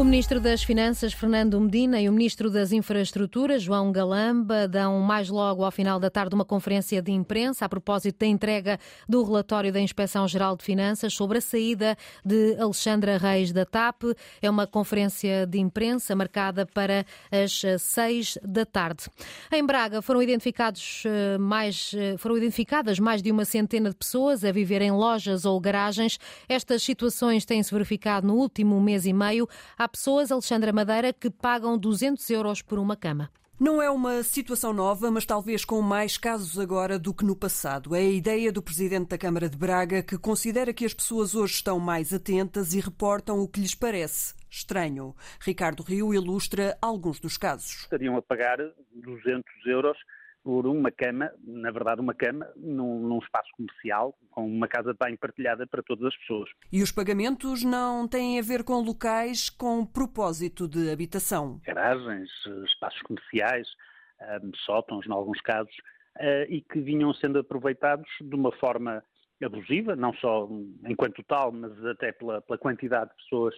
O Ministro das Finanças, Fernando Medina, e o Ministro das Infraestruturas, João Galamba, dão mais logo ao final da tarde uma conferência de imprensa a propósito da entrega do relatório da Inspeção-Geral de Finanças sobre a saída de Alexandra Reis da TAP. É uma conferência de imprensa marcada para as seis da tarde. Em Braga foram identificados eh, mais, eh, foram identificadas mais de uma centena de pessoas a viver em lojas ou garagens. Estas situações têm-se verificado no último mês e meio. Há pessoas, Alexandra Madeira, que pagam 200 euros por uma cama. Não é uma situação nova, mas talvez com mais casos agora do que no passado. É a ideia do presidente da Câmara de Braga que considera que as pessoas hoje estão mais atentas e reportam o que lhes parece estranho. Ricardo Rio ilustra alguns dos casos. Estariam a pagar 200 euros por uma cama, na verdade uma cama, num, num, espaço comercial, com uma casa de banho partilhada para todas as pessoas. E os pagamentos não têm a ver com locais com propósito de habitação? Garagens, espaços comerciais, um, sótãos, em alguns casos, uh, e que vinham sendo aproveitados de uma forma abusiva, não só enquanto tal, mas até pela, pela quantidade de pessoas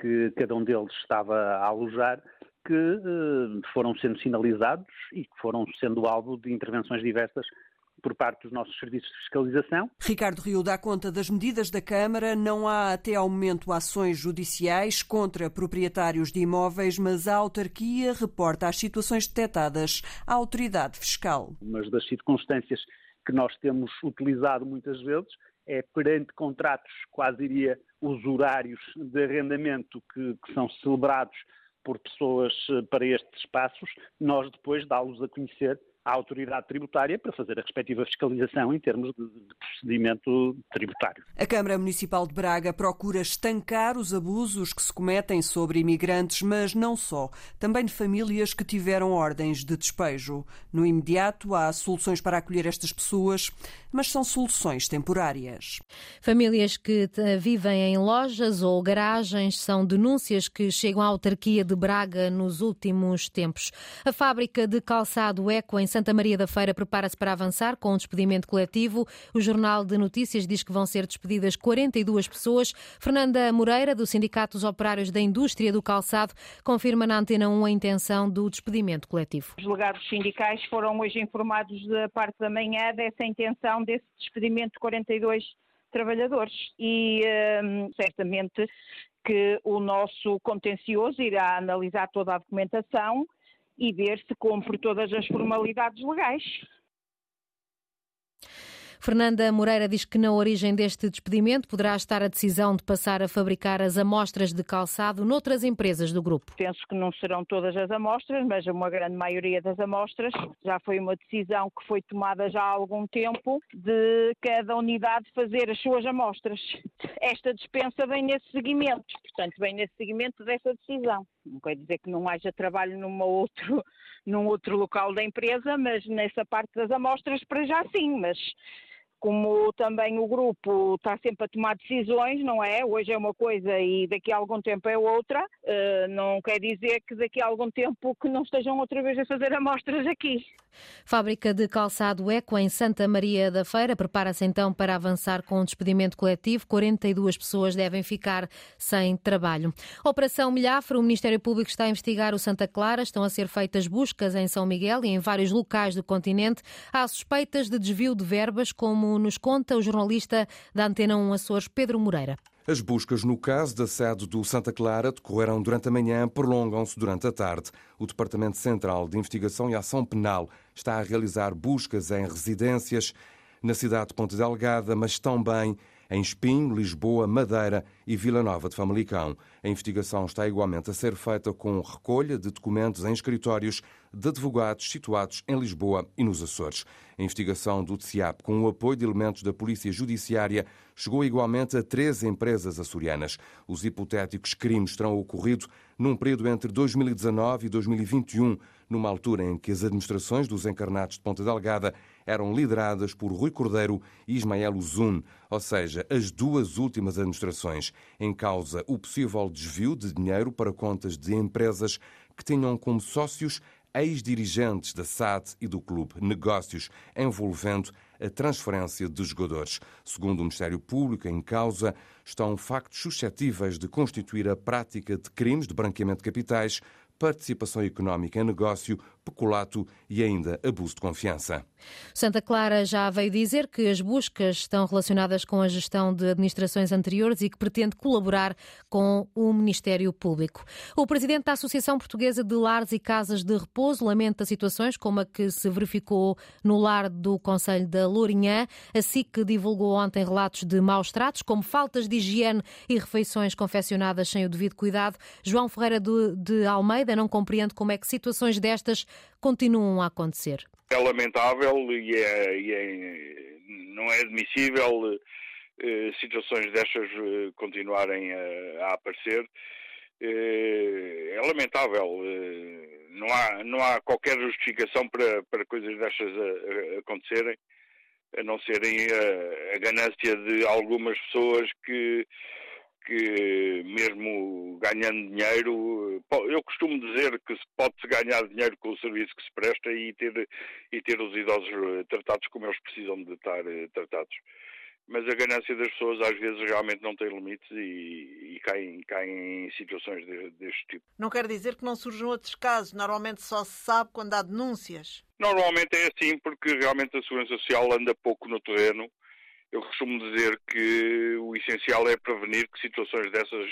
que cada um deles estava a alojar, que eh, foram sendo sinalizados e que foram sendo alvo de intervenções diversas por parte dos nossos serviços de fiscalização. Ricardo Rio dá conta das medidas da Câmara. Não há até ao momento ações judiciais contra proprietários de imóveis, mas a autarquia reporta as situações detectadas à autoridade fiscal. Uma das circunstâncias que nós temos utilizado muitas vezes é perante contratos, quase diria, usurários de arrendamento que, que são celebrados por pessoas eh, para estes espaços, nós depois dá-los a conhecer à autoridade tributária para fazer a respectiva fiscalização em termos de, procedimento tributário. A Câmara Municipal de Braga procura estancar os abusos que se cometem sobre imigrantes, mas não só, também de famílias que tiveram ordens de despejo. No imediato, há soluções para acolher estas pessoas, mas são soluções temporárias. Famílias que vivem em lojas ou garagens são denúncias que chegam à autarquia de Braga nos últimos tempos. A fábrica de calçado Eco em Santa Maria da Feira prepara-se para avançar com um despedimento coletivo. O Jornal de Notícias diz que vão ser despedidas 42 pessoas. Fernanda Moreira, do Sindicato dos Operários da Indústria do Calçado, confirma na Antena 1 a intenção do despedimento coletivo. Os delegados sindicais foram hoje informados da parte da manhã dessa intenção desse despedimento de 42 trabalhadores e hum, certamente que o nosso contencioso irá analisar toda a documentação e ver se cumpre todas as formalidades legais. Fernanda Moreira diz que na origem deste despedimento poderá estar a decisão de passar a fabricar as amostras de calçado noutras empresas do grupo. Penso que não serão todas as amostras, mas uma grande maioria das amostras. Já foi uma decisão que foi tomada já há algum tempo de cada unidade fazer as suas amostras. Esta dispensa vem nesse seguimento, portanto, vem nesse seguimento dessa decisão. Não quer dizer que não haja trabalho numa outro, num outro local da empresa, mas nessa parte das amostras para já sim, mas como também o grupo está sempre a tomar decisões, não é? Hoje é uma coisa e daqui a algum tempo é outra, uh, não quer dizer que daqui a algum tempo que não estejam outra vez a fazer amostras aqui. Fábrica de calçado Eco em Santa Maria da Feira prepara-se então para avançar com o despedimento coletivo. 42 pessoas devem ficar sem trabalho. Operação Milhafre, o Ministério Público está a investigar o Santa Clara. Estão a ser feitas buscas em São Miguel e em vários locais do continente. Há suspeitas de desvio de verbas, como nos conta o jornalista da Antena 1 Açores, Pedro Moreira. As buscas no caso da sede do Santa Clara decorreram durante a manhã, prolongam-se durante a tarde. O Departamento Central de Investigação e Ação Penal está a realizar buscas em residências na cidade de Ponte Delgada, mas também em Espinho, Lisboa, Madeira e Vila Nova de Famalicão. A investigação está igualmente a ser feita com recolha de documentos em escritórios de advogados situados em Lisboa e nos Açores. A investigação do TCIAP, com o apoio de elementos da Polícia Judiciária, chegou igualmente a 13 empresas açorianas. Os hipotéticos crimes terão ocorrido num período entre 2019 e 2021, numa altura em que as administrações dos encarnados de Ponta Delgada eram lideradas por Rui Cordeiro e Ismael Uzun, ou seja, as duas últimas administrações, em causa o possível desvio de dinheiro para contas de empresas que tinham como sócios ex-dirigentes da SAD e do clube, negócios envolvendo a transferência de jogadores. Segundo o Ministério Público, em causa estão factos suscetíveis de constituir a prática de crimes de branqueamento de capitais, participação económica em negócio, peculato e ainda abuso de confiança. Santa Clara já veio dizer que as buscas estão relacionadas com a gestão de administrações anteriores e que pretende colaborar com o Ministério Público. O presidente da Associação Portuguesa de Lares e Casas de Repouso lamenta situações como a que se verificou no lar do Conselho da Lourinhã, assim que divulgou ontem relatos de maus tratos, como faltas de higiene e refeições confeccionadas sem o devido cuidado. João Ferreira de, Almeida não compreende como é que situações destas continuam a acontecer. É lamentável e, é, e é, não é admissível eh, situações destas eh, continuarem a, a aparecer. Eh, é lamentável. Eh, não, há, não há qualquer justificação para, para coisas destas a, a acontecerem, a não serem a, a ganância de algumas pessoas que que mesmo ganhando dinheiro, eu costumo dizer que se pode-se ganhar dinheiro com o serviço que se presta e ter, e ter os idosos eh, tratados como eles precisam de estar eh, tratados. Mas a ganância das pessoas às vezes realmente não tem limites e, e caem, caem em situações de, deste tipo. Não quer dizer que não surjam outros casos, normalmente só se sabe quando há denúncias. Normalmente é assim porque realmente a Segurança Social anda pouco no terreno eu costumo dizer que o essencial é prevenir que situações dessas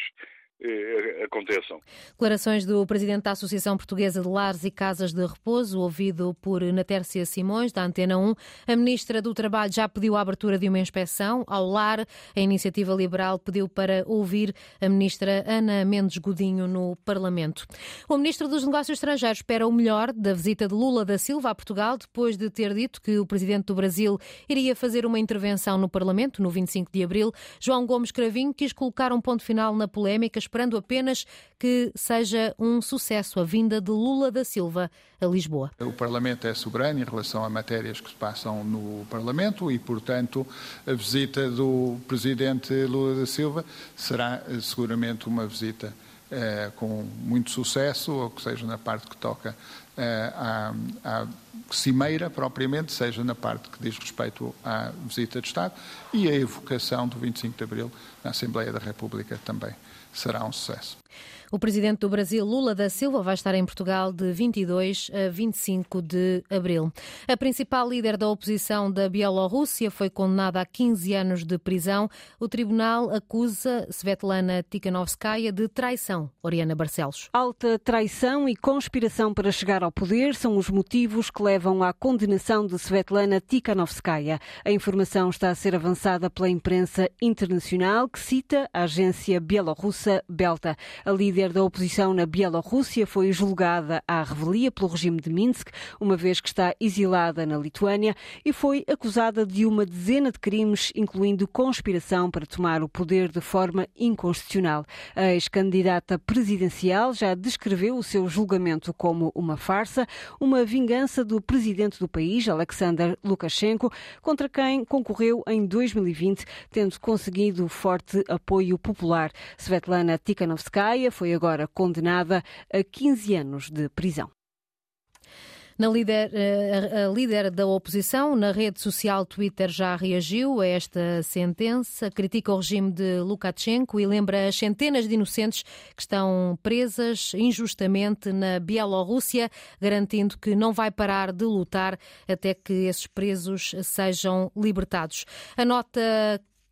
aconteçam. Declarações do presidente da Associação Portuguesa de Lares e Casas de Repouso, ouvido por Natércia Simões, da Antena 1. A ministra do Trabalho já pediu a abertura de uma inspeção ao lar. A iniciativa liberal pediu para ouvir a ministra Ana Mendes Godinho no Parlamento. O ministro dos Negócios Estrangeiros espera o melhor da visita de Lula da Silva a Portugal, depois de ter dito que o presidente do Brasil iria fazer uma intervenção no Parlamento no 25 de abril. João Gomes Cravinho quis colocar um ponto final na polémica esperando apenas que seja um sucesso a vinda de Lula da Silva a Lisboa. O Parlamento é soberano em relação a matérias que se passam no Parlamento e, portanto, a visita do Presidente Lula da Silva será eh, seguramente uma visita eh, com muito sucesso, ou que seja na parte que toca eh, à, à cimeira propriamente, seja na parte que diz respeito à visita de Estado e a evocação do 25 de Abril na Assembleia da República também será um sucesso. O presidente do Brasil, Lula da Silva, vai estar em Portugal de 22 a 25 de abril. A principal líder da oposição da Bielorrússia foi condenada a 15 anos de prisão. O tribunal acusa Svetlana Tikhanovskaya de traição. Oriana Barcelos. Alta traição e conspiração para chegar ao poder são os motivos que levam à condenação de Svetlana Tikhanovskaya. A informação está a ser avançada pela imprensa internacional, que cita a agência bielorrussa Belta. A líder líder da oposição na Bielorrússia foi julgada à revelia pelo regime de Minsk, uma vez que está exilada na Lituânia, e foi acusada de uma dezena de crimes, incluindo conspiração para tomar o poder de forma inconstitucional. A ex-candidata presidencial já descreveu o seu julgamento como uma farsa, uma vingança do presidente do país, Alexander Lukashenko, contra quem concorreu em 2020, tendo conseguido forte apoio popular. Svetlana Tikhanovskaya foi foi agora condenada a 15 anos de prisão. Na líder, eh, a líder da oposição na rede social Twitter já reagiu a esta sentença, critica o regime de Lukashenko e lembra as centenas de inocentes que estão presas injustamente na Bielorrússia, garantindo que não vai parar de lutar até que esses presos sejam libertados. A nota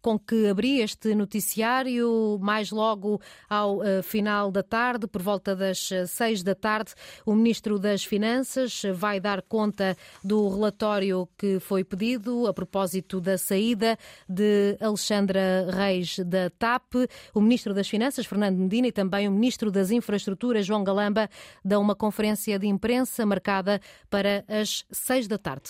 com que abri este noticiário. Mais logo ao uh, final da tarde, por volta das uh, seis da tarde, o Ministro das Finanças vai dar conta do relatório que foi pedido a propósito da saída de Alexandra Reis da TAP. O Ministro das Finanças, Fernando Medina, e também o Ministro das Infraestruturas, João Galamba, dão uma conferência de imprensa marcada para as seis da tarde.